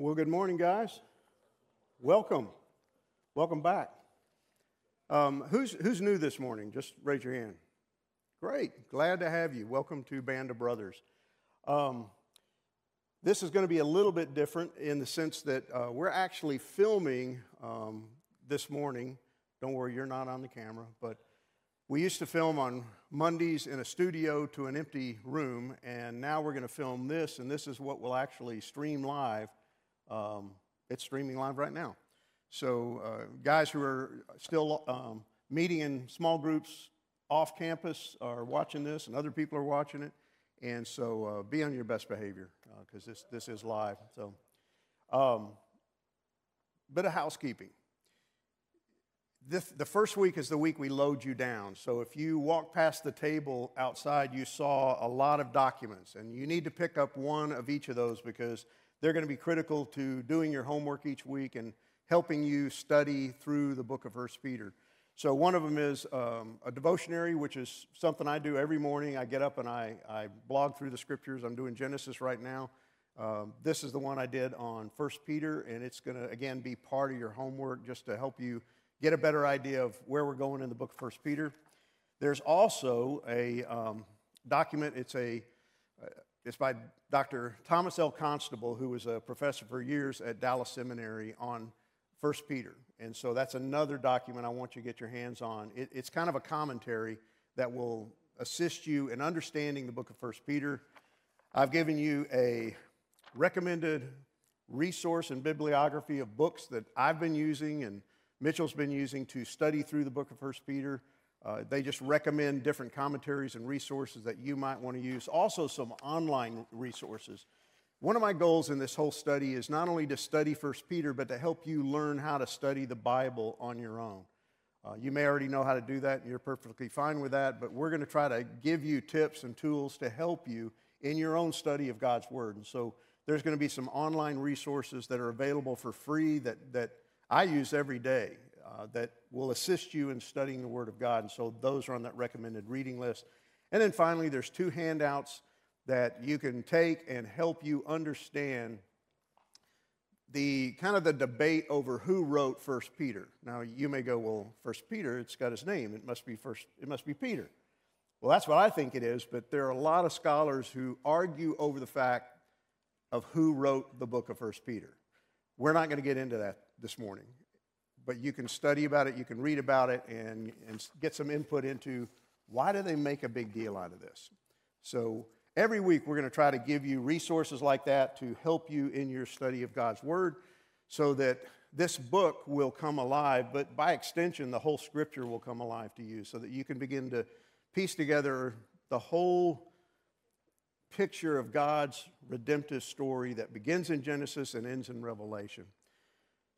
Well, good morning, guys. Welcome. Welcome back. Um, who's, who's new this morning? Just raise your hand. Great. Glad to have you. Welcome to Band of Brothers. Um, this is going to be a little bit different in the sense that uh, we're actually filming um, this morning. Don't worry, you're not on the camera, but we used to film on Mondays in a studio to an empty room, and now we're going to film this, and this is what we'll actually stream live. Um, it's streaming live right now. So, uh, guys who are still um, meeting in small groups off campus are watching this, and other people are watching it. And so, uh, be on your best behavior because uh, this, this is live. So, um, bit of housekeeping. This, the first week is the week we load you down. So, if you walk past the table outside, you saw a lot of documents, and you need to pick up one of each of those because they're going to be critical to doing your homework each week and helping you study through the book of First Peter. So one of them is um, a devotionary, which is something I do every morning. I get up and I, I blog through the scriptures. I'm doing Genesis right now. Um, this is the one I did on First Peter, and it's going to again be part of your homework just to help you get a better idea of where we're going in the book of First Peter. There's also a um, document. It's a it's by Dr. Thomas L. Constable, who was a professor for years at Dallas Seminary on First Peter. And so that's another document I want you to get your hands on. It, it's kind of a commentary that will assist you in understanding the book of First Peter. I've given you a recommended resource and bibliography of books that I've been using and Mitchell's been using to study through the book of First Peter. Uh, they just recommend different commentaries and resources that you might want to use. Also, some online resources. One of my goals in this whole study is not only to study First Peter, but to help you learn how to study the Bible on your own. Uh, you may already know how to do that, and you're perfectly fine with that, but we're going to try to give you tips and tools to help you in your own study of God's Word. And so there's going to be some online resources that are available for free that, that I use every day uh, that will assist you in studying the Word of God. And so those are on that recommended reading list. And then finally, there's two handouts that you can take and help you understand the kind of the debate over who wrote first peter. Now you may go well first peter it's got his name. It must be first it must be peter. Well that's what i think it is but there are a lot of scholars who argue over the fact of who wrote the book of first peter. We're not going to get into that this morning but you can study about it you can read about it and, and get some input into why do they make a big deal out of this so Every week, we're going to try to give you resources like that to help you in your study of God's Word so that this book will come alive, but by extension, the whole Scripture will come alive to you so that you can begin to piece together the whole picture of God's redemptive story that begins in Genesis and ends in Revelation.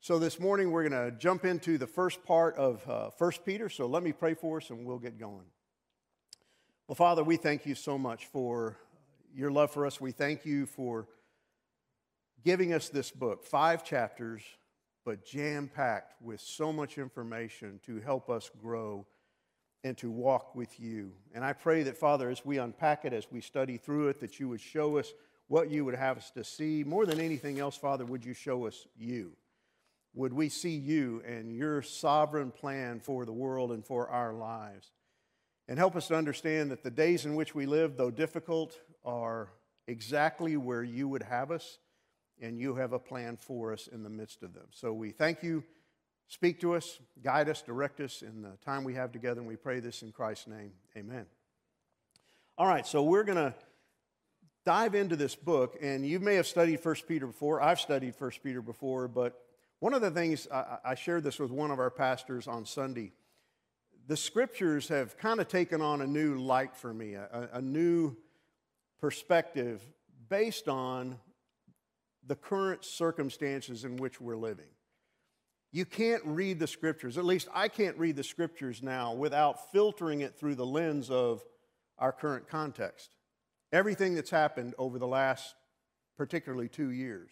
So this morning, we're going to jump into the first part of uh, 1 Peter. So let me pray for us and we'll get going. Well, Father, we thank you so much for your love for us. We thank you for giving us this book, five chapters, but jam packed with so much information to help us grow and to walk with you. And I pray that, Father, as we unpack it, as we study through it, that you would show us what you would have us to see. More than anything else, Father, would you show us you? Would we see you and your sovereign plan for the world and for our lives? And help us to understand that the days in which we live, though difficult, are exactly where you would have us, and you have a plan for us in the midst of them. So we thank you. Speak to us, guide us, direct us in the time we have together, and we pray this in Christ's name. Amen. All right, so we're going to dive into this book, and you may have studied First Peter before. I've studied First Peter before, but one of the things I, shared this with one of our pastors on Sunday. The scriptures have kind of taken on a new light for me, a, a new perspective based on the current circumstances in which we're living. You can't read the scriptures, at least I can't read the scriptures now without filtering it through the lens of our current context. Everything that's happened over the last, particularly two years.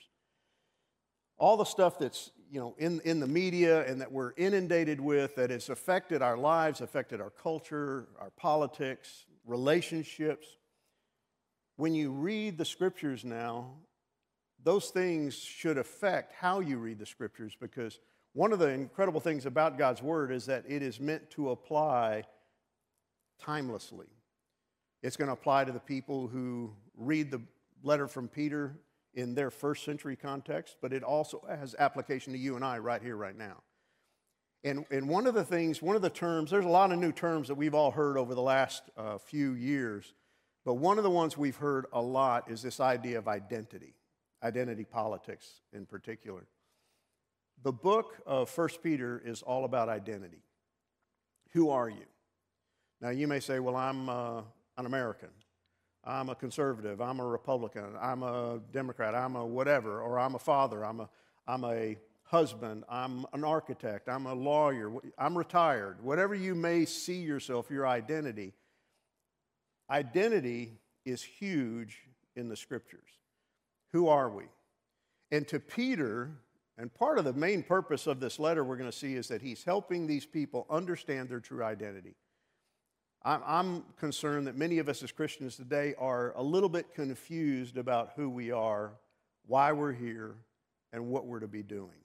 All the stuff that's you know, in, in the media and that we're inundated with that has affected our lives, affected our culture, our politics, relationships, when you read the scriptures now, those things should affect how you read the scriptures because one of the incredible things about God's word is that it is meant to apply timelessly. It's going to apply to the people who read the letter from Peter in their first century context, but it also has application to you and I right here, right now. And, and one of the things, one of the terms, there's a lot of new terms that we've all heard over the last uh, few years, but one of the ones we've heard a lot is this idea of identity, identity politics in particular. The book of 1 Peter is all about identity. Who are you? Now, you may say, well, I'm uh, an American. I'm a conservative. I'm a Republican. I'm a Democrat. I'm a whatever. Or I'm a father. I'm a, I'm a husband. I'm an architect. I'm a lawyer. I'm retired. Whatever you may see yourself, your identity. Identity is huge in the scriptures. Who are we? And to Peter, and part of the main purpose of this letter we're going to see is that he's helping these people understand their true identity. I'm concerned that many of us as Christians today are a little bit confused about who we are, why we're here, and what we're to be doing.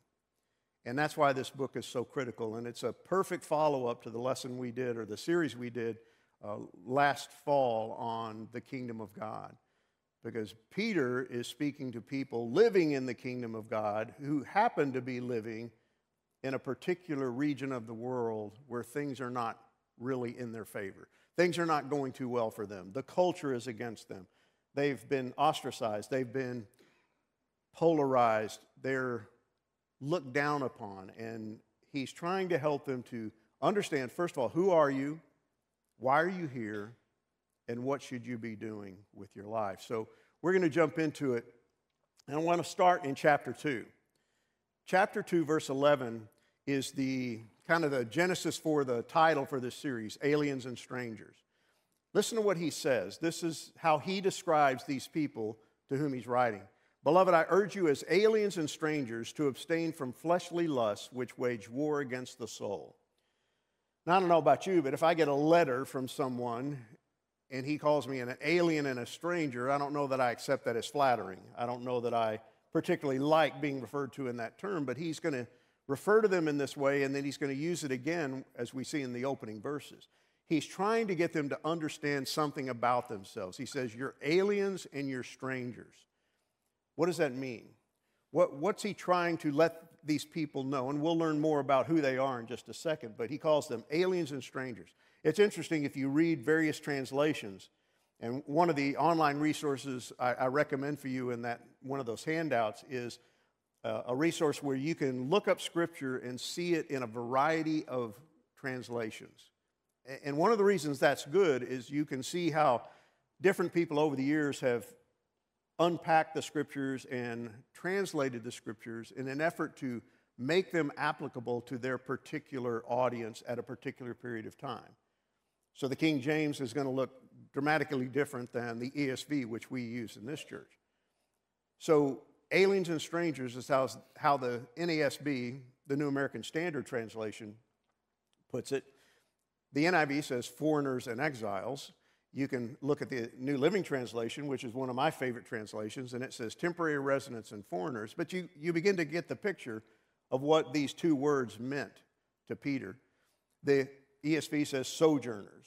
And that's why this book is so critical. And it's a perfect follow up to the lesson we did or the series we did uh, last fall on the kingdom of God. Because Peter is speaking to people living in the kingdom of God who happen to be living in a particular region of the world where things are not really in their favor. Things are not going too well for them. The culture is against them. They've been ostracized, they've been polarized, they're looked down upon. And he's trying to help them to understand, first of all, who are you? Why are you here? And what should you be doing with your life? So we're going to jump into it. And I want to start in chapter 2. Chapter 2, verse 11, is the kind of the genesis for the title for this series Aliens and Strangers. Listen to what he says. This is how he describes these people to whom he's writing. Beloved, I urge you as aliens and strangers to abstain from fleshly lusts which wage war against the soul. Now, I don't know about you, but if I get a letter from someone and he calls me an alien and a stranger, I don't know that I accept that as flattering. I don't know that I particularly like being referred to in that term, but he's going to refer to them in this way, and then he's going to use it again, as we see in the opening verses. He's trying to get them to understand something about themselves. He says, You're aliens and you're strangers. What does that mean? What, what's he trying to let these people know? And we'll learn more about who they are in just a second, but he calls them aliens and strangers. It's interesting if you read various translations, and one of the online resources I, I recommend for you in that one of those handouts is Uh, a resource where you can look up scripture and see it in a variety of translations. And one of the reasons that's good is you can see how different people over the years have unpacked the scriptures and translated the scriptures in an effort to make them applicable to their particular audience at a particular period of time. So the King James is going to look dramatically different than the ESV, which we use in this church. So aliens and strangers is how, how the NASB, the New American Standard Translation, puts it. The NIV says foreigners and exiles. You can look at the New Living Translation, which is one of my favorite translations, and it says temporary residents and foreigners. But you, you begin to get the picture of what these two words meant to Peter. The ESV says sojourners,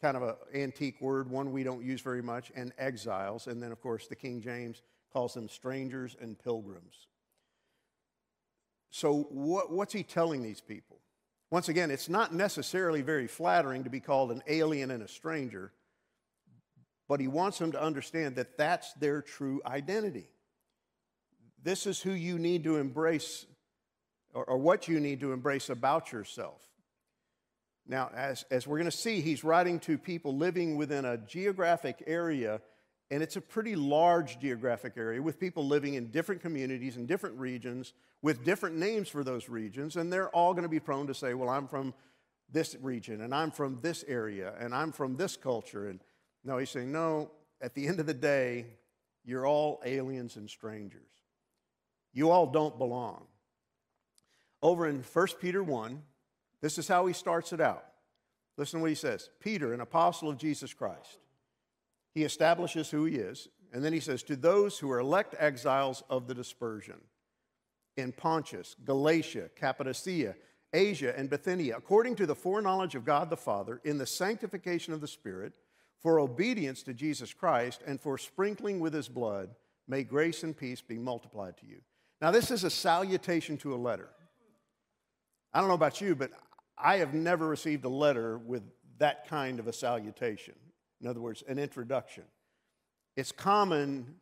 kind of an antique word, one we don't use very much, and exiles. And then, of course, the King James calls them strangers and pilgrims. So, what, what's he telling these people? Once again, it's not necessarily very flattering to be called an alien and a stranger, but he wants them to understand that that's their true identity. This is who you need to embrace, or, or what you need to embrace about yourself. Now, as, as we're going to see, he's writing to people living within a geographic area and it's a pretty large geographic area with people living in different communities in different regions with different names for those regions. And they're all going to be prone to say, well, I'm from this region and I'm from this area and I'm from this culture. And no, he's saying, no, at the end of the day, you're all aliens and strangers. You all don't belong. Over in 1 Peter 1, this is how he starts it out. Listen to what he says Peter, an apostle of Jesus Christ he establishes who he is. And then he says, To those who are elect exiles of the dispersion in Pontus, Galatia, Cappadocia, Asia, and Bithynia, according to the foreknowledge of God the Father, in the sanctification of the Spirit, for obedience to Jesus Christ, and for sprinkling with his blood, may grace and peace be multiplied to you. Now, this is a salutation to a letter. I don't know about you, but I have never received a letter with that kind of a salutation. In other words, an introduction. It's common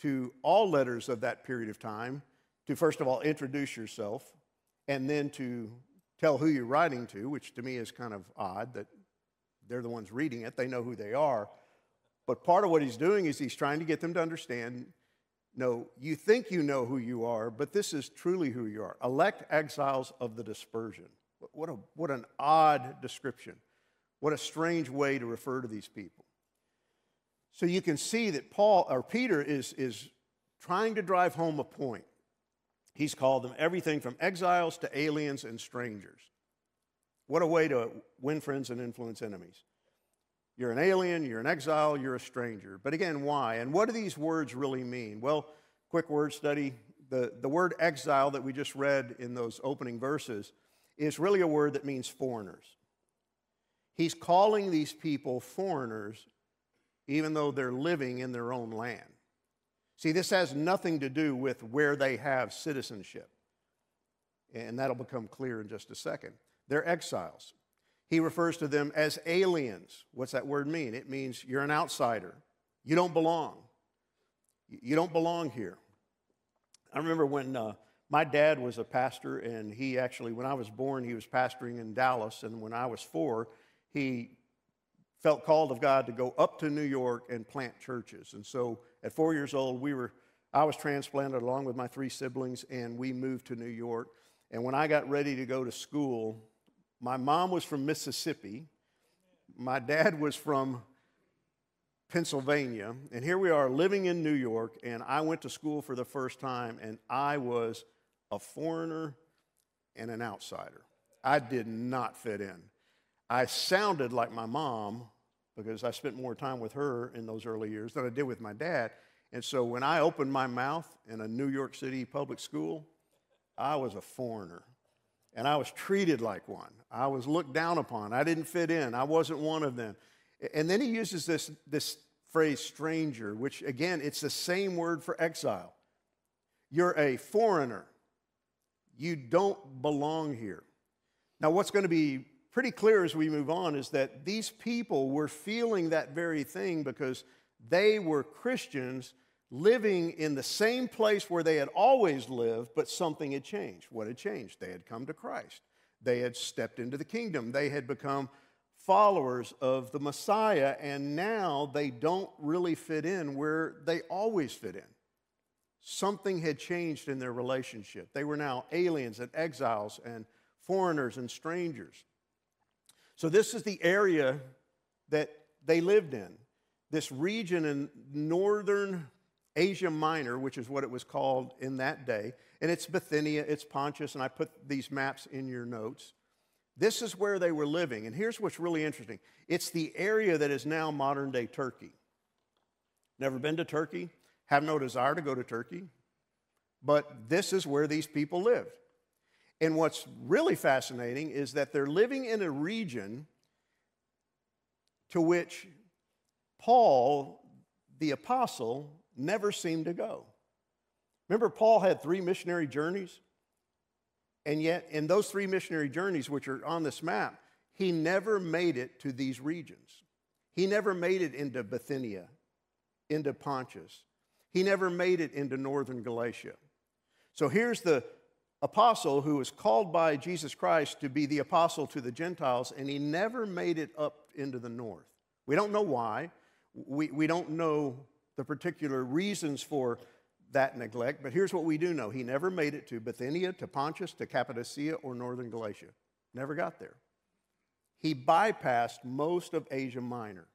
to all letters of that period of time to, first of all, introduce yourself and then to tell who you're writing to, which to me is kind of odd that they're the ones reading it, they know who they are. But part of what he's doing is he's trying to get them to understand no, you think you know who you are, but this is truly who you are. Elect exiles of the dispersion. What, a, what an odd description. What a strange way to refer to these people. So you can see that Paul or Peter is, is trying to drive home a point. He's called them everything from exiles to aliens and strangers. What a way to win friends and influence enemies. You're an alien, you're an exile, you're a stranger. But again, why? And what do these words really mean? Well, quick word study. The, the word exile that we just read in those opening verses is really a word that means foreigners. He's calling these people foreigners even though they're living in their own land. See, this has nothing to do with where they have citizenship. And that'll become clear in just a second. They're exiles. He refers to them as aliens. What's that word mean? It means you're an outsider. You don't belong. You don't belong here. I remember when uh, my dad was a pastor, and he actually, when I was born, he was pastoring in Dallas. And when I was four, he felt called of God to go up to New York and plant churches. And so at four years old, we were, I was transplanted along with my three siblings, and we moved to New York. And when I got ready to go to school, my mom was from Mississippi, my dad was from Pennsylvania, and here we are living in New York, and I went to school for the first time, and I was a foreigner and an outsider. I did not fit in. I sounded like my mom because I spent more time with her in those early years than I did with my dad. And so when I opened my mouth in a New York City public school, I was a foreigner. And I was treated like one. I was looked down upon. I didn't fit in. I wasn't one of them. And then he uses this, this phrase, stranger, which again, it's the same word for exile. You're a foreigner. You don't belong here. Now, what's going to be pretty clear as we move on is that these people were feeling that very thing because they were Christians living in the same place where they had always lived, but something had changed. What had changed? They had come to Christ, they had stepped into the kingdom, they had become followers of the Messiah, and now they don't really fit in where they always fit in. Something had changed in their relationship. They were now aliens and exiles and foreigners and strangers. So, this is the area that they lived in. This region in northern Asia Minor, which is what it was called in that day. And it's Bithynia, it's Pontus, and I put these maps in your notes. This is where they were living. And here's what's really interesting it's the area that is now modern day Turkey. Never been to Turkey, have no desire to go to Turkey, but this is where these people lived. And what's really fascinating is that they're living in a region to which Paul, the apostle, never seemed to go. Remember, Paul had three missionary journeys? And yet, in those three missionary journeys, which are on this map, he never made it to these regions. He never made it into Bithynia, into Pontus. He never made it into northern Galatia. So here's the apostle who was called by Jesus Christ to be the apostle to the Gentiles, and he never made it up into the north. We don't know why. We, we don't know the particular reasons for that neglect, but here's what we do know he never made it to Bithynia, to Pontus, to Cappadocia, or northern Galatia. Never got there. He bypassed most of Asia Minor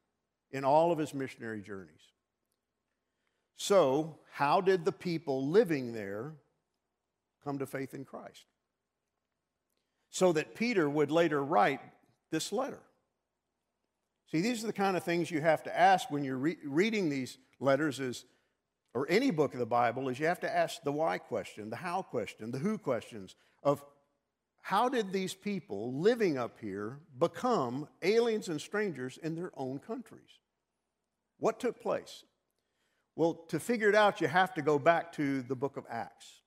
in all of his missionary journeys. So, how did the people living there come to faith in Christ. So that Peter would later write this letter. See, these are the kind of things you have to ask when you're re- reading these letters is or any book of the Bible is you have to ask the why question, the how question, the who questions of how did these people living up here become aliens and strangers in their own countries? What took place? Well, to figure it out, you have to go back to the book of Acts.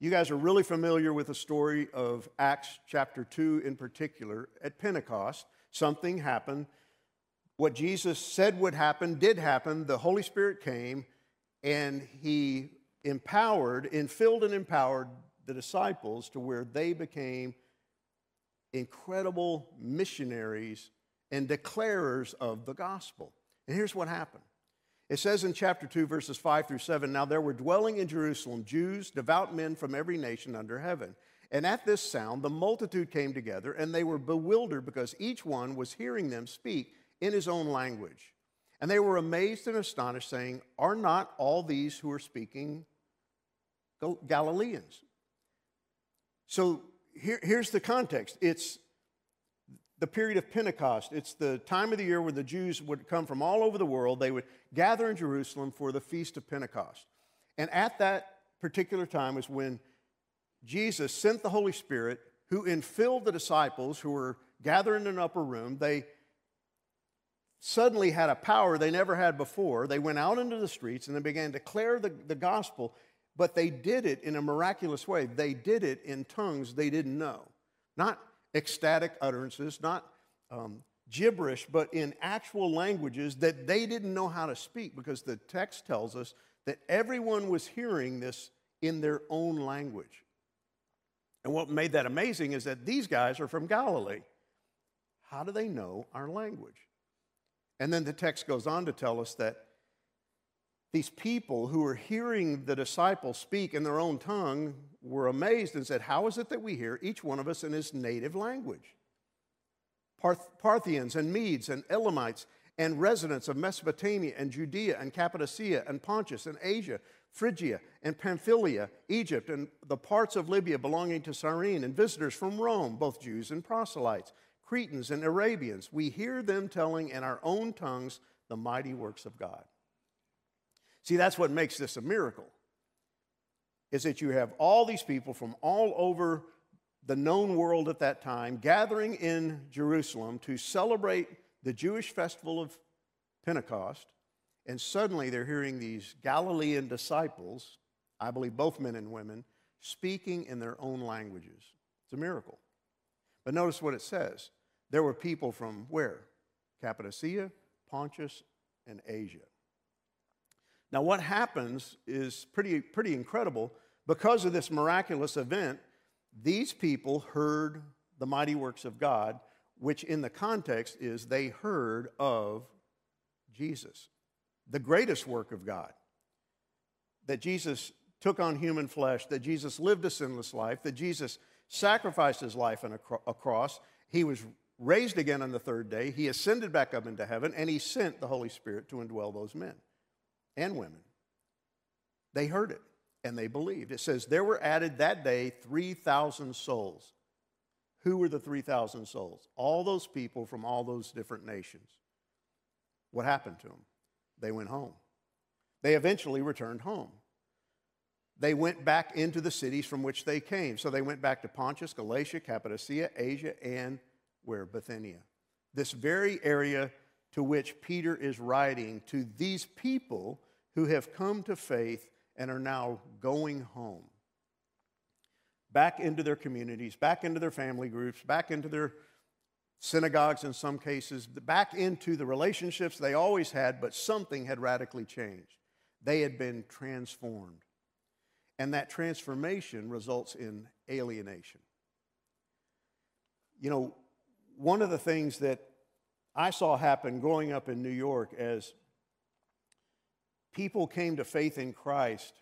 You guys are really familiar with the story of Acts chapter 2 in particular. At Pentecost, something happened. What Jesus said would happen did happen. The Holy Spirit came and he empowered, infilled and empowered the disciples to where they became incredible missionaries and declarers of the gospel. And here's what happened it says in chapter 2, verses 5 through 7 Now there were dwelling in Jerusalem Jews, devout men from every nation under heaven. And at this sound, the multitude came together, and they were bewildered because each one was hearing them speak in his own language. And they were amazed and astonished, saying, Are not all these who are speaking Galileans? So here, here's the context it's the period of Pentecost. It's the time of the year where the Jews would come from all over the world. They would gather in Jerusalem for the Feast of Pentecost. And at that particular time was when Jesus sent the Holy Spirit, who infilled the disciples who were gathered in an upper room. They suddenly had a power they never had before. They went out into the streets and they began to declare the, the gospel, but they did it in a miraculous way. They did it in tongues they didn't know. Not ecstatic utterances, not um, gibberish, but in actual languages that they didn't know how to speak because the text tells us that everyone was hearing this in their own language. And what made that amazing is that these guys are from Galilee. How do they know our language? And then the text goes on to tell us that these people who were hearing the disciples speak in their own tongue were amazed and said, How is it that we hear each one of us in his native language? Parth- Parthians and Medes and Elamites and residents of Mesopotamia and Judea and Cappadocia and Pontus and Asia, Phrygia and Pamphylia, Egypt and the parts of Libya belonging to Cyrene, and visitors from Rome, both Jews and proselytes, Cretans and Arabians. We hear them telling in our own tongues the mighty works of God. See, that's what makes this a miracle. Is that you have all these people from all over the known world at that time gathering in Jerusalem to celebrate the Jewish festival of Pentecost, and suddenly they're hearing these Galilean disciples, I believe both men and women, speaking in their own languages. It's a miracle. But notice what it says. There were people from where? Cappadocia, Pontus, and Asia. Now, what happens is pretty, pretty incredible. Because of this miraculous event, these people heard the mighty works of God, which in the context is they heard of Jesus, the greatest work of God. That Jesus took on human flesh, that Jesus lived a sinless life, that Jesus sacrificed his life on a cross. He was raised again on the third day. He ascended back up into heaven, and he sent the Holy Spirit to indwell those men and women. They heard it and they believed. It says, There were added that day 3,000 souls. Who were the 3,000 souls? All those people from all those different nations. What happened to them? They went home. They eventually returned home. They went back into the cities from which they came. So they went back to Pontus, Galatia, Cappadocia, Asia, and where? Bithynia. This very area to which Peter is writing to these people who have come to faith and are now going home. Back into their communities, back into their family groups, back into their synagogues in some cases, back into the relationships they always had, but something had radically changed. They had been transformed. And that transformation results in alienation. You know, one of the things that I saw happen growing up in New York as people came to faith in Christ,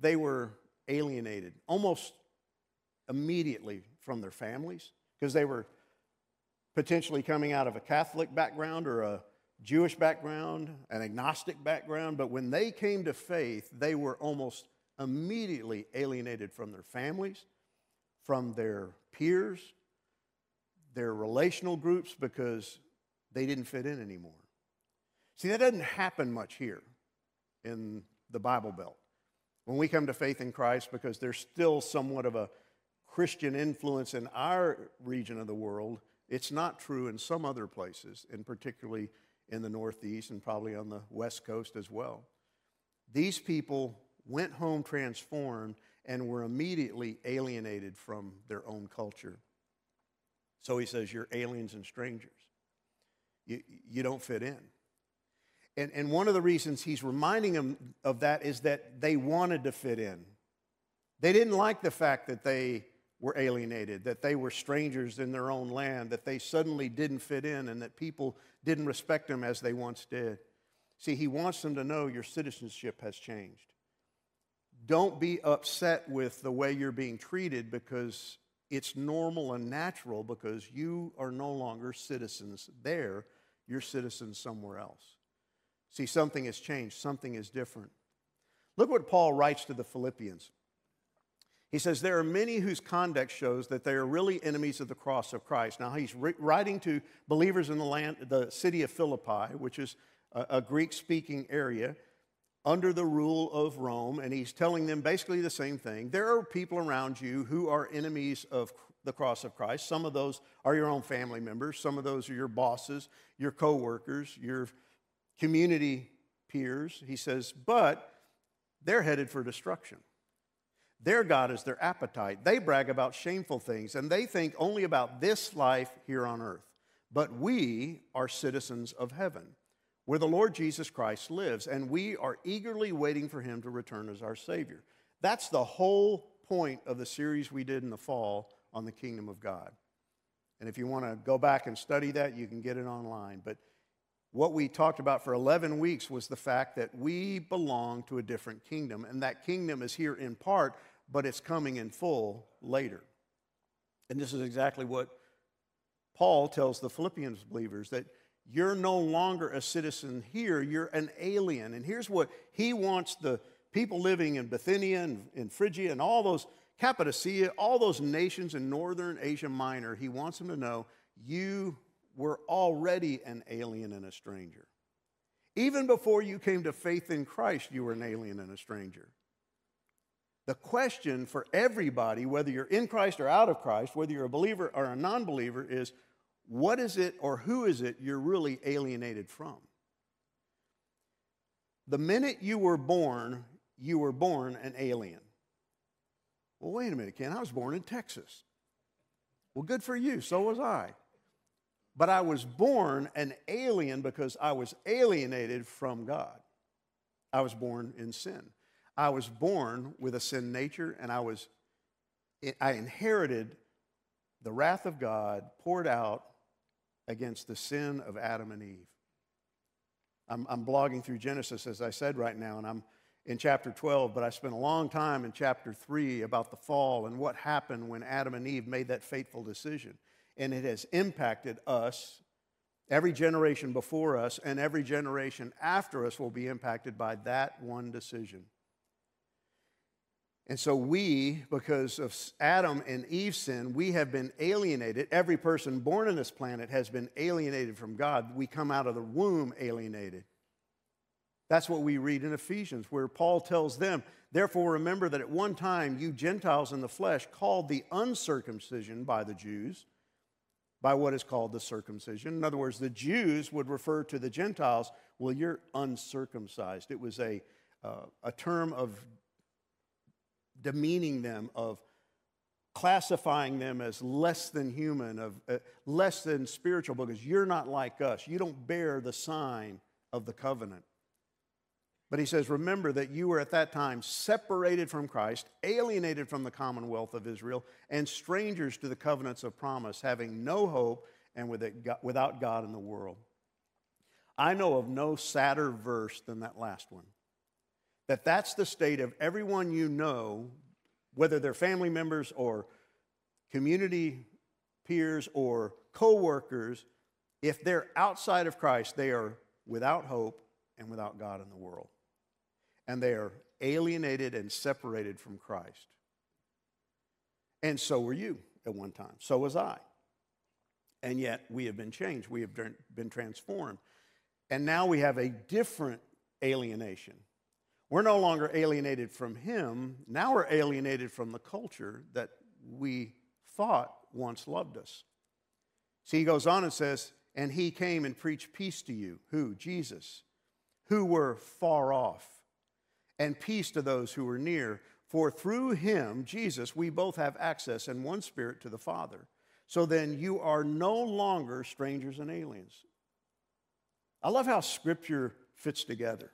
they were alienated almost immediately from their families because they were potentially coming out of a Catholic background or a Jewish background, an agnostic background. But when they came to faith, they were almost immediately alienated from their families, from their peers, their relational groups, because they didn't fit in anymore. See, that doesn't happen much here. in the Bible Belt. When we come to faith in Christ, because there's still somewhat of a Christian influence in our region of the world, it's not true in some other places, and particularly in the Northeast and probably on the West Coast as well. These people went home transformed and were immediately alienated from their own culture. So he says, You're aliens and strangers. You, you don't fit in. And, and one of the reasons he's reminding them of that is that they wanted to fit in. They didn't like the fact that they were alienated, that they were strangers in their own land, that they suddenly didn't fit in, and that people didn't respect them as they once did. See, he wants them to know your citizenship has changed. Don't be upset with the way you're being treated because it's normal and natural because you are no longer citizens there, you're citizens somewhere else. See, something has changed, something is different. Look what Paul writes to the Philippians. He says, There are many whose conduct shows that they are really enemies of the cross of Christ. Now, he's writing to believers in the, land, the city of Philippi, which is a, a Greek speaking area under the rule of Rome, and he's telling them basically the same thing. There are people around you who are enemies of the cross of Christ. Some of those are your own family members, some of those are your bosses, your co workers, your community peers. He says, but they're headed for destruction. Their God is their appetite. They brag about shameful things, and they think only about this life here on earth. But we are citizens of heaven, where the Lord Jesus Christ lives, and we are eagerly waiting for him to return as our Savior. That's the whole point of the series we did in the fall on the kingdom of God. And if you want to go back and study that, you can get it online. But what we talked about for 11 weeks was the fact that we belong to a different kingdom, and that kingdom is here in part but it's coming in full later. And this is exactly what Paul tells the Philippians believers that you're no longer a citizen here, you're an alien. And here's what he wants the people living in Bithynia and in Phrygia and all those, Cappadocia, all those nations in northern Asia Minor, he wants them to know you were already an alien and a stranger. Even before you came to faith in Christ, you were an alien and a stranger. The question for everybody, whether you're in Christ or out of Christ, whether you're a believer or a non believer, is what is it or who is it you're really alienated from? The minute you were born, you were born an alien. Well, wait a minute, Ken. I was born in Texas. Well, good for you. So was I. But I was born an alien because I was alienated from God. I was born in sin. I was born with a sin nature and I was I inherited the wrath of God poured out against the sin of Adam and Eve. I'm, I'm blogging through Genesis, as I said right now, and I'm in chapter 12, but I spent a long time in chapter 3 about the fall and what happened when Adam and Eve made that fateful decision. And it has impacted us, every generation before us, and every generation after us will be impacted by that one decision. And so we, because of Adam and Eve's sin, we have been alienated. Every person born on this planet has been alienated from God. We come out of the womb alienated. That's what we read in Ephesians, where Paul tells them, Therefore, remember that at one time you Gentiles in the flesh, called the uncircumcision by the Jews, by what is called the circumcision. In other words, the Jews would refer to the Gentiles, well, you're uncircumcised. It was a, uh, a term of demeaning them, of classifying them as less than human, of uh, less than spiritual, because you're not like us. You don't bear the sign of the covenant. But he says, Remember that you were at that time separated from Christ, alienated from the commonwealth of Israel, and strangers to the covenants of promise, having no hope and without God in the world. I know of no sadder verse than that last one that that's the state of everyone you know, whether they're family members or community peers or co-workers, if they're outside of Christ, they are without hope and without God in the world. And they are alienated and separated from Christ. And so were you at one time. So was I. And yet we have been changed. We have been transformed. And now we have a different alienation. We're no longer alienated from Him. Now we're alienated from the culture that we thought once loved us. See, he goes on and says, And He came and preached peace to you. Who? Jesus. Who were far off, and peace to those who were near. For through Him, Jesus, we both have access in one spirit to the Father. So then you are no longer strangers and aliens. I love how Scripture fits together,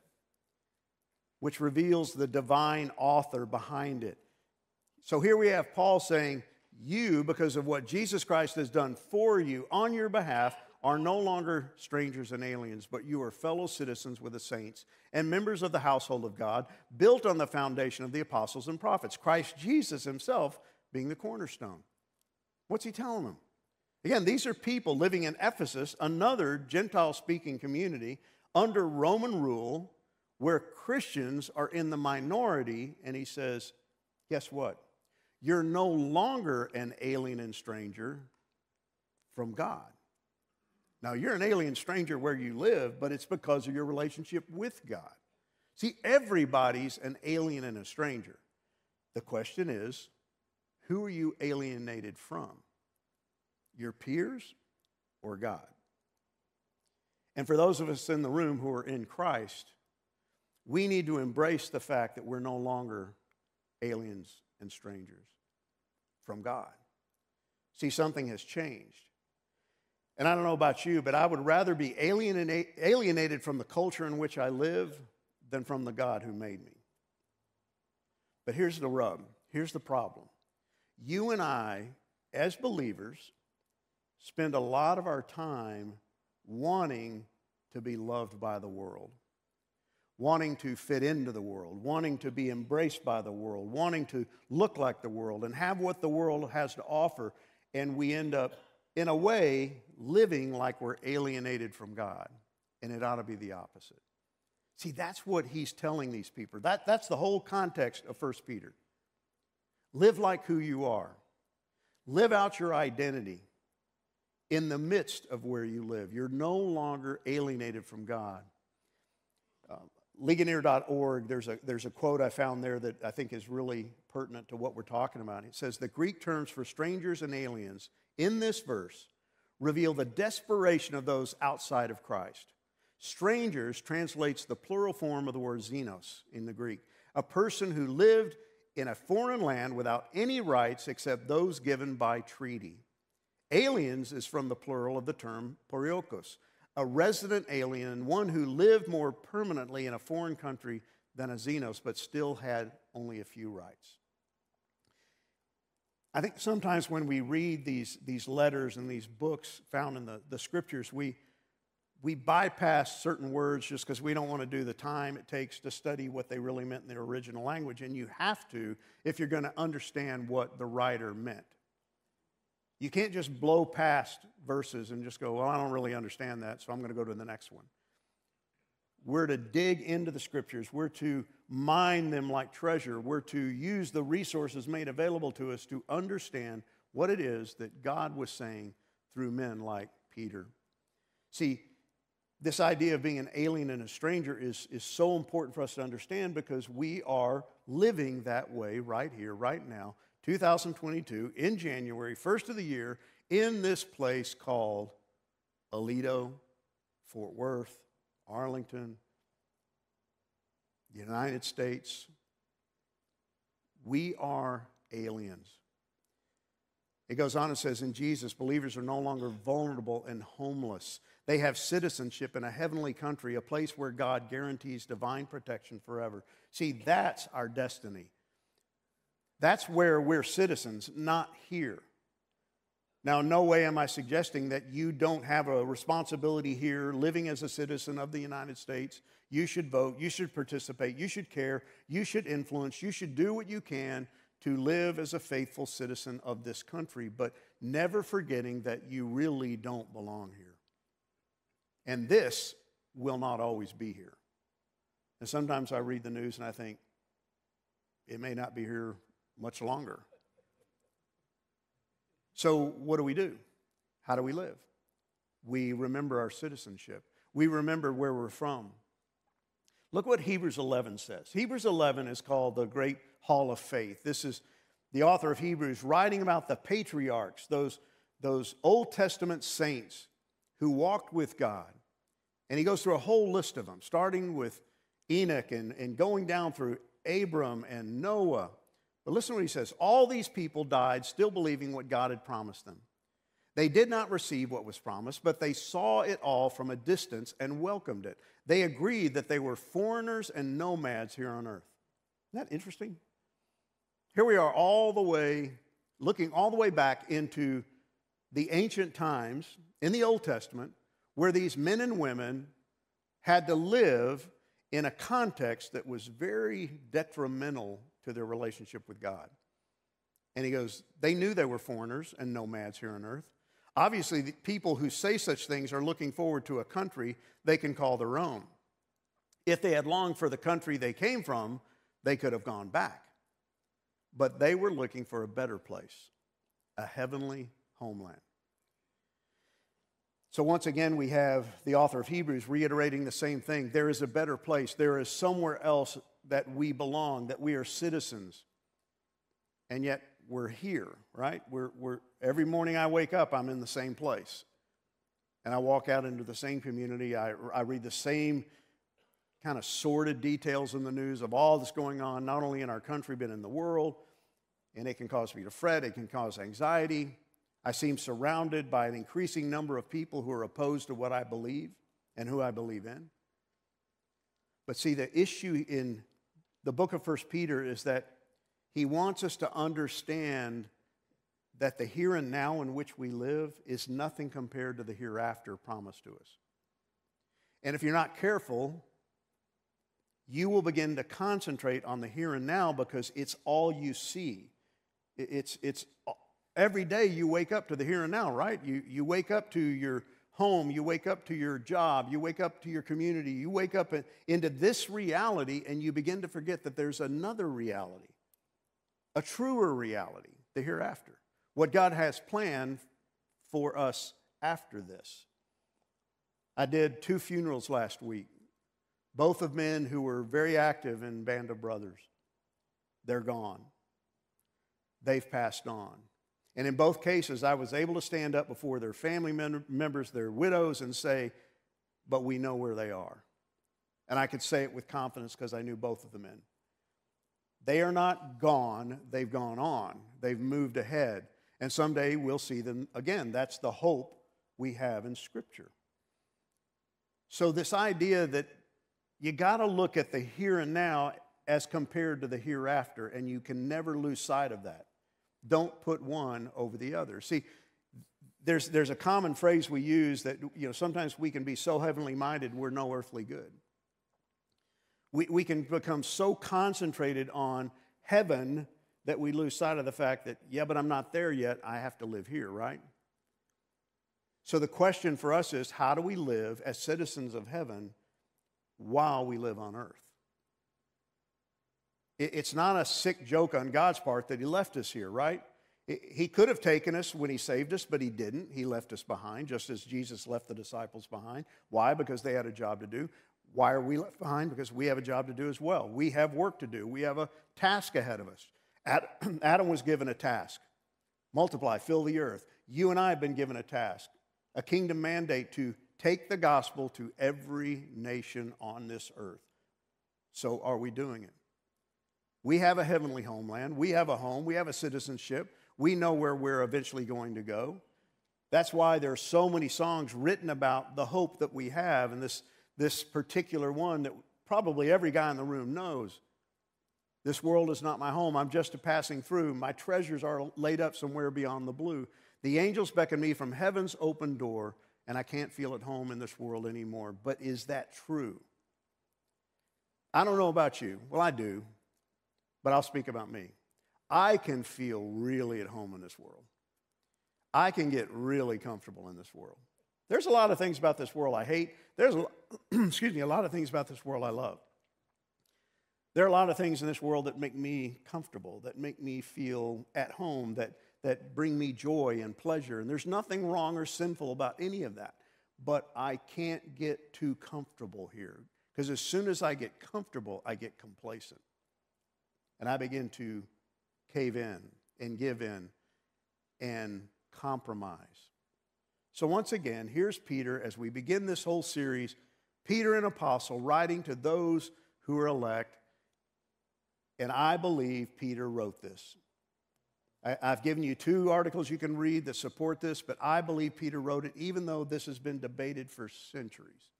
which reveals the divine author behind it. So here we have Paul saying, You, because of what Jesus Christ has done for you on your behalf, are no longer strangers and aliens, but you are fellow citizens with the saints and members of the household of God, built on the foundation of the apostles and prophets, Christ Jesus himself being the cornerstone. What's he telling them? Again, these are people living in Ephesus, another Gentile speaking community under Roman rule where Christians are in the minority. And he says, guess what? You're no longer an alien and stranger from God. Now, you're an alien stranger where you live, but it's because of your relationship with God. See, everybody's an alien and a stranger. The question is, who are you alienated from? Your peers or God? And for those of us in the room who are in Christ, we need to embrace the fact that we're no longer aliens and strangers from God. See, something has changed. And I don't know about you, but I would rather be alienated from the culture in which I live than from the God who made me. But here's the rub here's the problem you and I, as believers, spend a lot of our time wanting to be loved by the world, wanting to fit into the world, wanting to be embraced by the world, wanting to look like the world and have what the world has to offer. And we end up, in a way, living like we're alienated from God. And it ought to be the opposite. See, that's what he's telling these people. That, that's the whole context of 1 Peter. Live like who you are. Live out your identity in the midst of where you live. You're no longer alienated from God. Uh, Ligonier.org, there's a, there's a quote I found there that I think is really pertinent to what we're talking about. It says, The Greek terms for strangers and aliens in this verse reveal the desperation of those outside of Christ. Strangers translates the plural form of the word xenos in the Greek, a person who lived in a foreign land without any rights except those given by treaty. Aliens is from the plural of the term paroikos, a resident alien, one who lived more permanently in a foreign country than a xenos, but still had only a few rights. I think sometimes when we read these, these letters and these books found in the, the scriptures, we, we bypass certain words just because we don't want to do the time it takes to study what they really meant in their original language. And you have to if you're going to understand what the writer meant. You can't just blow past verses and just go, well, I don't really understand that, so I'm going to go to the next one. We're to dig into the scriptures. We're to mine them like treasure. We're to use the resources made available to us to understand what it is that God was saying through men like Peter. See, this idea of being an alien and a stranger is, is so important for us to understand because we are living that way right here, right now, 2022, in January, first of the year, in this place called Aledo, Fort Worth, Arlington, United States. We are aliens. It goes on and says, In Jesus, believers are no longer vulnerable and homeless. They have citizenship in a heavenly country, a place where God guarantees divine protection forever. See, that's our destiny. That's where we're citizens, not here. Now, no way am I suggesting that you don't have a responsibility here living as a citizen of the United States. You should vote, you should participate, you should care, you should influence, you should do what you can to live as a faithful citizen of this country, but never forgetting that you really don't belong here. And this will not always be here. And sometimes I read the news and I think, it may not be here much longer. So, what do we do? How do we live? We remember our citizenship, we remember where we're from. Look what Hebrews 11 says. Hebrews 11 is called the Great Hall of Faith. This is the author of Hebrews writing about the patriarchs, those, those Old Testament saints who walked with God. And he goes through a whole list of them, starting with Enoch and, and going down through Abram and Noah. But listen to what he says All these people died still believing what God had promised them. They did not receive what was promised, but they saw it all from a distance and welcomed it. They agreed that they were foreigners and nomads here on earth. Isn't that interesting? Here we are, all the way, looking all the way back into the ancient times in the Old Testament, where these men and women had to live in a context that was very detrimental to their relationship with God. And he goes, they knew they were foreigners and nomads here on earth. Obviously, people who say such things are looking forward to a country they can call their own. If they had longed for the country they came from, they could have gone back. But they were looking for a better place, a heavenly homeland. So, once again, we have the author of Hebrews reiterating the same thing. There is a better place. There is somewhere else that we belong, that we are citizens. And yet, we're here, right? We're, we're, every morning I wake up, I'm in the same place. And I walk out into the same community. I, I read the same kind of sordid details in the news of all that's going on, not only in our country, but in the world. And it can cause me to fret, it can cause anxiety. I seem surrounded by an increasing number of people who are opposed to what I believe and who I believe in. But see, the issue in the book of First Peter is that he wants us to understand that the here and now in which we live is nothing compared to the hereafter promised to us. And if you're not careful, you will begin to concentrate on the here and now because it's all you see. It's, it's every day you wake up to the here and now, right? You, you wake up to your home, you wake up to your job, you wake up to your community, you wake up into this reality, and you begin to forget that there's another reality, a truer reality, the hereafter. What God has planned for us after this. I did two funerals last week, both of men who were very active in Band of Brothers. They're gone. They've passed on. And in both cases, I was able to stand up before their family members, their widows, and say, But we know where they are. And I could say it with confidence because I knew both of the men. They are not gone, they've gone on, they've moved ahead. And someday we'll see them again. That's the hope we have in Scripture. So, this idea that you got to look at the here and now as compared to the hereafter, and you can never lose sight of that. Don't put one over the other. See, there's, there's a common phrase we use that, you know, sometimes we can be so heavenly minded we're no earthly good. We, we can become so concentrated on heaven that we lose sight of the fact that, yeah, but I'm not there yet. I have to live here, right? So the question for us is how do we live as citizens of heaven while we live on earth? It's not a sick joke on God's part that He left us here, right? He could have taken us when He saved us, but He didn't. He left us behind, just as Jesus left the disciples behind. Why? Because they had a job to do. Why are we left behind? Because we have a job to do as well. We have work to do, we have a task ahead of us. Adam was given a task multiply, fill the earth. You and I have been given a task, a kingdom mandate to take the gospel to every nation on this earth. So, are we doing it? We have a heavenly homeland. We have a home. We have a citizenship. We know where we're eventually going to go. That's why there are so many songs written about the hope that we have, and this, this particular one that probably every guy in the room knows. This world is not my home. I'm just a passing through. My treasures are laid up somewhere beyond the blue. The angels beckon me from heaven's open door, and I can't feel at home in this world anymore. But is that true? I don't know about you. Well, I do but I'll speak about me. I can feel really at home in this world. I can get really comfortable in this world. There's a lot of things about this world I hate. There's, a, excuse me, a lot of things about this world I love. There are a lot of things in this world that make me comfortable, that make me feel at home, that, that bring me joy and pleasure. And there's nothing wrong or sinful about any of that. But I can't get too comfortable here Because as soon as I get comfortable, I get complacent. And I begin to cave in and give in and compromise. So, once again, here's Peter as we begin this whole series. Peter, an apostle, writing to those who are elect. And I believe Peter wrote this. I, have given you two articles you can read that support this, but I believe Peter wrote it, even though this has been debated for centuries.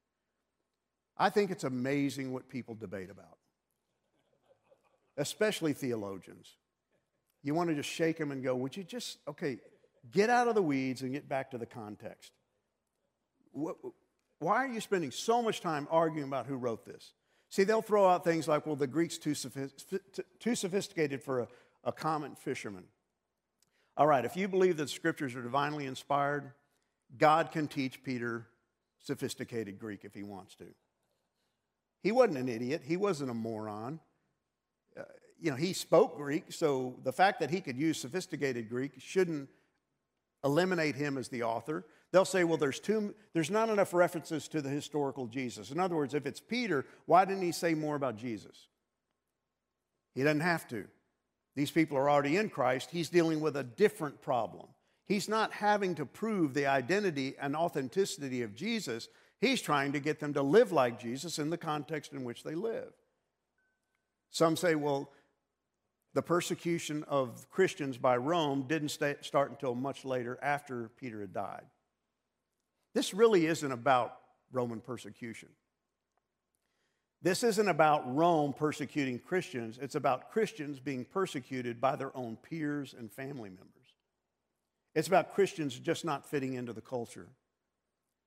I think it's amazing what people debate about, especially theologians. You want to just shake them and go, Would you just, okay, get out of the weeds and get back to the context? Why are you spending so much time arguing about who wrote this? See, they'll throw out things like, well, the Greek's too, too sophisticated for a, a common fisherman. All right, if you believe that scriptures are divinely inspired, God can teach Peter sophisticated Greek if he wants to. He wasn't an idiot, he wasn't a moron. You know, he spoke Greek, so the fact that he could use sophisticated Greek shouldn't eliminate him as the author. They'll say, well, there's, too, there's not enough references to the historical Jesus. In other words, if it's Peter, why didn't he say more about Jesus? He doesn't have to. These people are already in Christ. He's dealing with a different problem. He's not having to prove the identity and authenticity of Jesus. He's trying to get them to live like Jesus in the context in which they live. Some say, well, the persecution of Christians by Rome didn't start until much later after Peter had died. This really isn't about Roman persecution. This isn't about Rome persecuting Christians, it's about Christians being persecuted by their own peers and family members. It's about Christians just not fitting into the culture.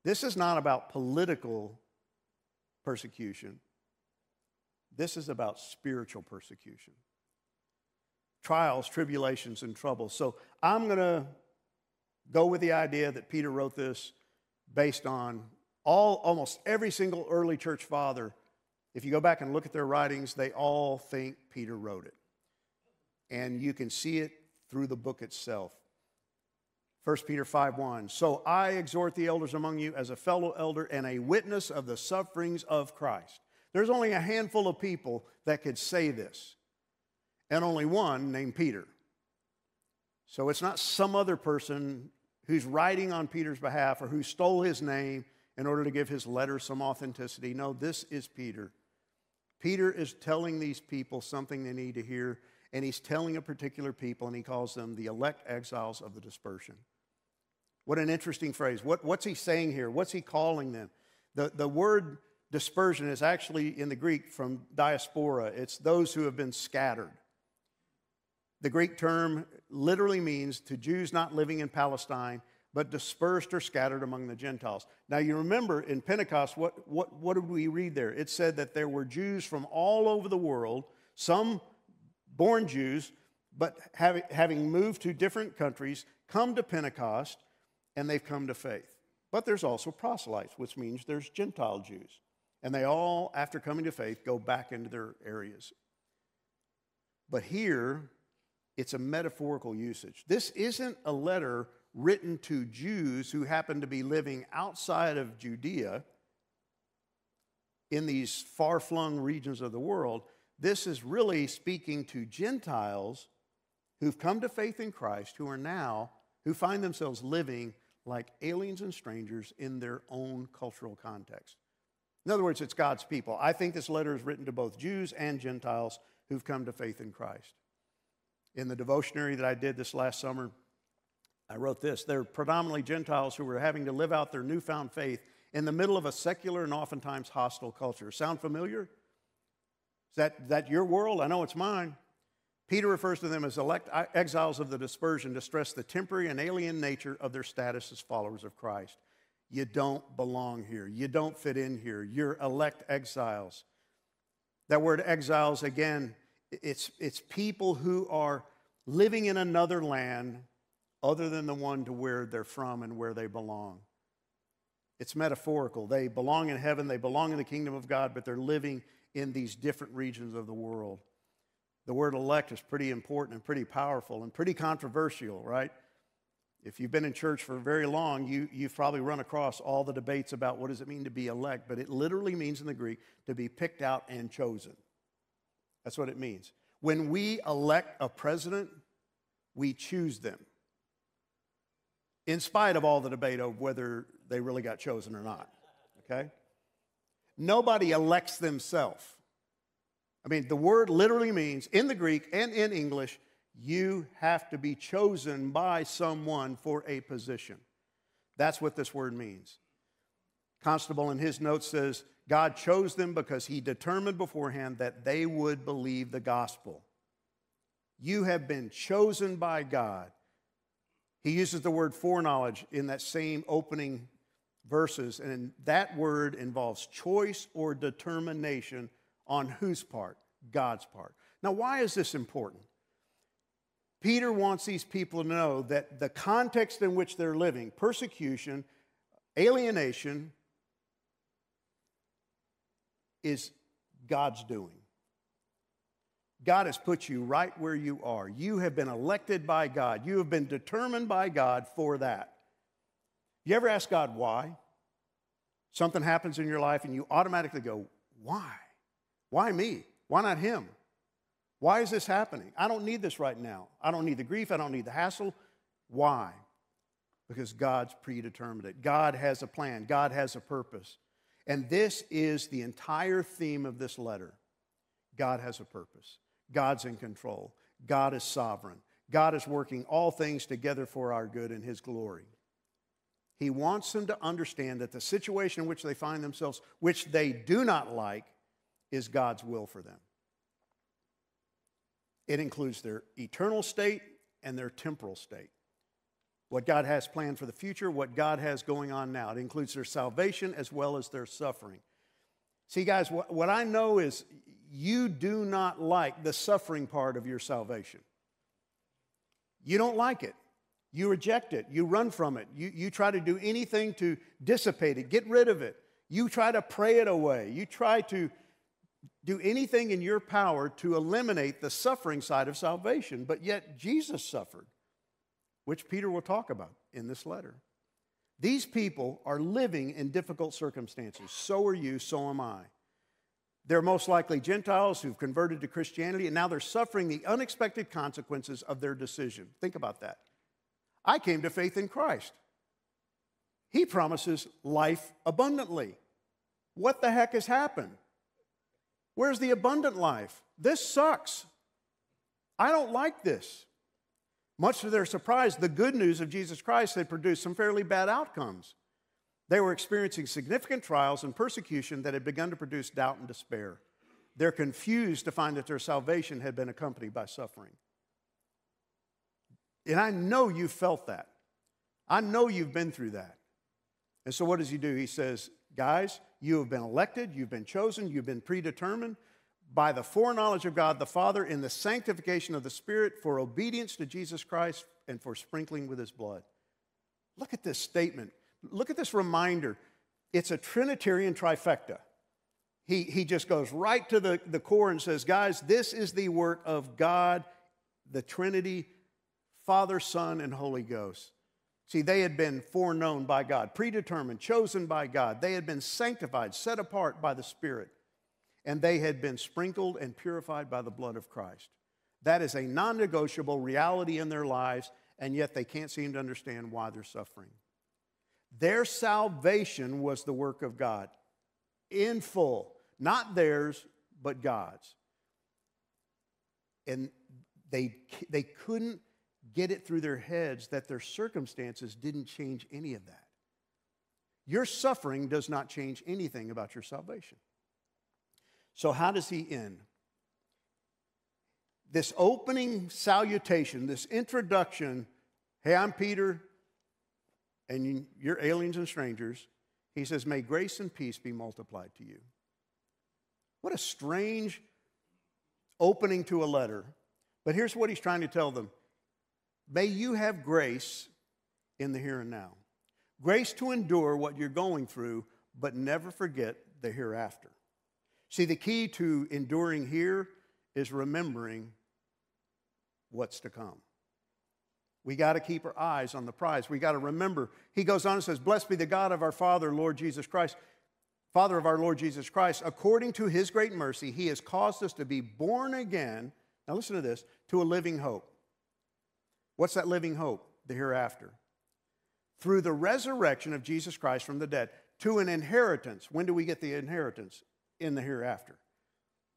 This is not about political persecution. This is about spiritual persecution trials, tribulations, and troubles. So I'm going to go with the idea that Peter wrote this based on all, almost every single early church father. If you go back and look at their writings, they all think Peter wrote it. And you can see it through the book itself. 1 Peter 5 1. So I exhort the elders among you as a fellow elder and a witness of the sufferings of Christ. There's only a handful of people that could say this and only one named Peter. So it's not some other person who's writing on Peter's behalf or who stole his name in order to give his letter some authenticity. No, this is Peter. Peter is telling these people something they need to hear, and he's telling a particular people, and he calls them the elect exiles of the dispersion. What an interesting phrase. What, what's he saying here? What's he calling them? The, the word dispersion is actually in the Greek from diaspora, it's those who have been scattered. The Greek term literally means to Jews not living in Palestine, but dispersed or scattered among the Gentiles. Now, you remember in Pentecost, what, what, what did we read there? It said that there were Jews from all over the world, some born Jews, but having, having moved to different countries, come to Pentecost, and they've come to faith. But there's also proselytes, which means there's Gentile Jews. And they all, after coming to faith, go back into their areas. But here, it's a metaphorical usage. This isn't a letter written to Jews who happen to be living outside of Judea in these far flung regions of the world. This is really speaking to Gentiles who've come to faith in Christ, who are now, who find themselves living like aliens and strangers in their own cultural context. In other words, it's God's people. I think this letter is written to both Jews and Gentiles who've come to faith in Christ in the devotionary that I did this last summer, I wrote this. They're predominantly Gentiles who were having to live out their newfound faith in the middle of a secular and oftentimes hostile culture. Sound familiar? Is that, that your world? I know it's mine. Peter refers to them as elect uh, exiles of the dispersion to stress the temporary and alien nature of their status as followers of Christ. You don't belong here. You don't fit in here. You're elect exiles. That word exiles, again, it's, it's people who are living in another land other than the one to where they're from and where they belong. It's metaphorical. They belong in heaven, they belong in the kingdom of God, but they're living in these different regions of the world. The word elect is pretty important and pretty powerful and pretty controversial, right? If you've been in church for very long, you, you've probably run across all the debates about what does it mean to be elect, but it literally means in the Greek to be picked out and chosen. That's what it means. When we elect a president, we choose them, in spite of all the debate of whether they really got chosen or not. Okay? Nobody elects themselves. I mean, the word literally means, in the Greek and in English, you have to be chosen by someone for a position. That's what this word means. Constable in his notes says, God chose them because he determined beforehand that they would believe the gospel. You have been chosen by God. He uses the word foreknowledge in that same opening verses, and that word involves choice or determination on whose part? God's part. Now, why is this important? Peter wants these people to know that the context in which they're living, persecution, alienation, is God's doing. God has put you right where you are. You have been elected by God. You have been determined by God for that. You ever ask God why? Something happens in your life and you automatically go, Why? Why me? Why not him? Why is this happening? I don't need this right now. I don't need the grief. I don't need the hassle. Why? Because God's predetermined it. God has a plan, God has a purpose. And this is the entire theme of this letter God has a purpose, God's in control, God is sovereign, God is working all things together for our good and His glory. He wants them to understand that the situation in which they find themselves, which they do not like, is God's will for them. It includes their eternal state and their temporal state. What God has planned for the future, what God has going on now. It includes their salvation as well as their suffering. See, guys, what, what I know is you do not like the suffering part of your salvation. You don't like it. You reject it. You run from it. You, you try to do anything to dissipate it, get rid of it. You try to pray it away. You try to do anything in your power to eliminate the suffering side of salvation, but yet Jesus suffered, which Peter will talk about in this letter. These people are living in difficult circumstances. So are you, so am I. They're most likely Gentiles who've converted to Christianity, and now they're suffering the unexpected consequences of their decision. Think about that. I came to faith in Christ. He promises life abundantly. What the heck has happened? Where's the abundant life? This sucks. I don't like this. Much to their surprise, the good news of Jesus Christ had produced some fairly bad outcomes. They were experiencing significant trials and persecution that had begun to produce doubt and despair. They're confused to find that their salvation had been accompanied by suffering. And I know you felt that. I know you've been through that. And so, what does he do? He says, Guys, you have been elected, you've been chosen, you've been predetermined by the foreknowledge of God the Father in the sanctification of the Spirit for obedience to Jesus Christ and for sprinkling with his blood. Look at this statement. Look at this reminder. It's a Trinitarian trifecta. He, he just goes right to the, the core and says, Guys, this is the work of God, the Trinity, Father, Son, and Holy Ghost. See, they had been foreknown by God, predetermined, chosen by God. They had been sanctified, set apart by the Spirit, and they had been sprinkled and purified by the blood of Christ. That is a non negotiable reality in their lives, and yet they can't seem to understand why they're suffering. Their salvation was the work of God in full, not theirs, but God's. And they, they couldn't get it through their heads that their circumstances didn't change any of that. Your suffering does not change anything about your salvation. So, how does he end? This opening salutation, this introduction hey, I'm Peter, and you're aliens and strangers. He says, May grace and peace be multiplied to you. What a strange opening to a letter. But here's what he's trying to tell them May you have grace in the here and now. Grace to endure what you're going through, but never forget the hereafter. See, the key to enduring here is remembering what's to come. We got to keep our eyes on the prize. We got to remember. He goes on and says, Blessed be the God of our Father, Lord Jesus Christ, Father of our Lord Jesus Christ. According to his great mercy, he has caused us to be born again. Now, listen to this to a living hope. What's that living hope? The hereafter. Through the resurrection of Jesus Christ from the dead, to an inheritance. When do we get the inheritance? In the hereafter.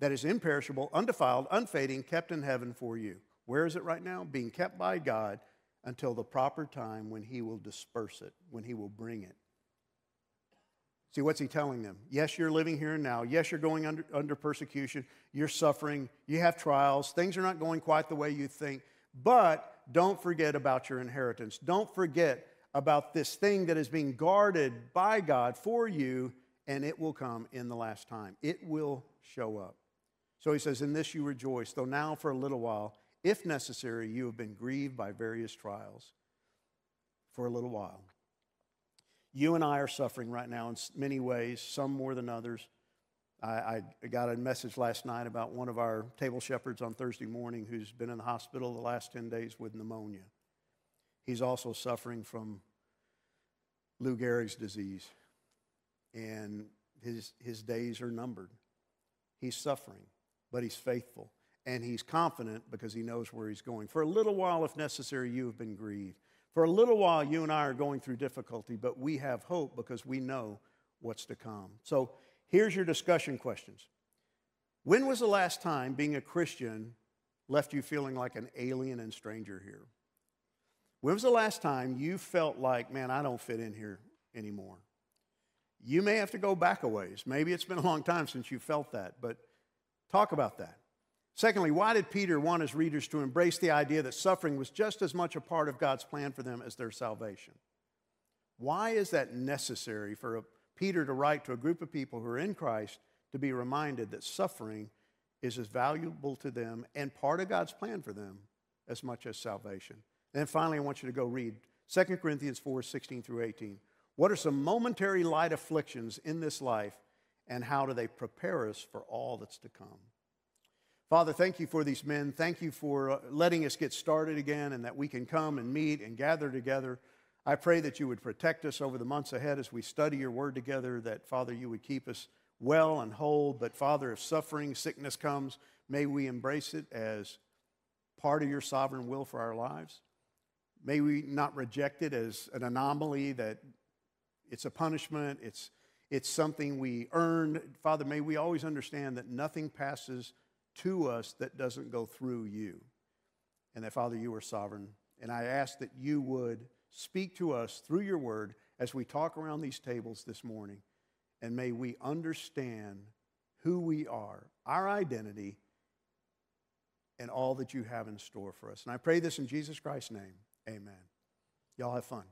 That is imperishable, undefiled, unfading, kept in heaven for you. Where is it right now? Being kept by God until the proper time when He will disperse it, when He will bring it. See, what's He telling them? Yes, you're living here and now. Yes, you're going under, under persecution. You're suffering. You have trials. Things are not going quite the way you think. But don't forget about your inheritance. Don't forget about this thing that is being guarded by God for you, and it will come in the last time. It will show up. So he says, In this you rejoice, though now for a little while if necessary, you have been grieved by various trials for a little while. You and I are suffering right now in many ways, some more than others. I, I, got a message last night about one of our table shepherds on Thursday morning who's been in the hospital the last 10 days with pneumonia. He's also suffering from Lou Gehrig's disease, and his, his days are numbered. He's suffering, but he's faithful and he's confident because he knows where he's going. For a little while, if necessary, you have been grieved. For a little while, you and I are going through difficulty, but we have hope because we know what's to come. So here's your discussion questions. When was the last time being a Christian left you feeling like an alien and stranger here? When was the last time you felt like, man, I don't fit in here anymore? You may have to go back a ways. Maybe it's been a long time since you felt that, but talk about that. Secondly, why did Peter want his readers to embrace the idea that suffering was just as much a part of God's plan for them as their salvation? Why is that necessary for a, Peter to write to a group of people who are in Christ to be reminded that suffering is as valuable to them and part of God's plan for them as much as salvation? And then finally, I want you to go read 2 Corinthians 4 16 through 18. What are some momentary light afflictions in this life, and how do they prepare us for all that's to come? Father, thank you for these men. Thank you for uh, letting us get started again and that we can come and meet and gather together. I pray that you would protect us over the months ahead as we study your word together, that, Father, you would keep us well and whole. But, Father, if suffering, sickness comes, may we embrace it as part of your sovereign will for our lives. May we not reject it as an anomaly that it's a punishment, it's, it's something we earn. Father, may we always understand that nothing passes to us that doesn't go through you. And that, Father, you are sovereign. And I ask that you would speak to us through your word as we talk around these tables this morning. And may we understand who we are, our identity, and all that you have in store for us. And I pray this in Jesus Christ's name. Amen. Y'all have fun.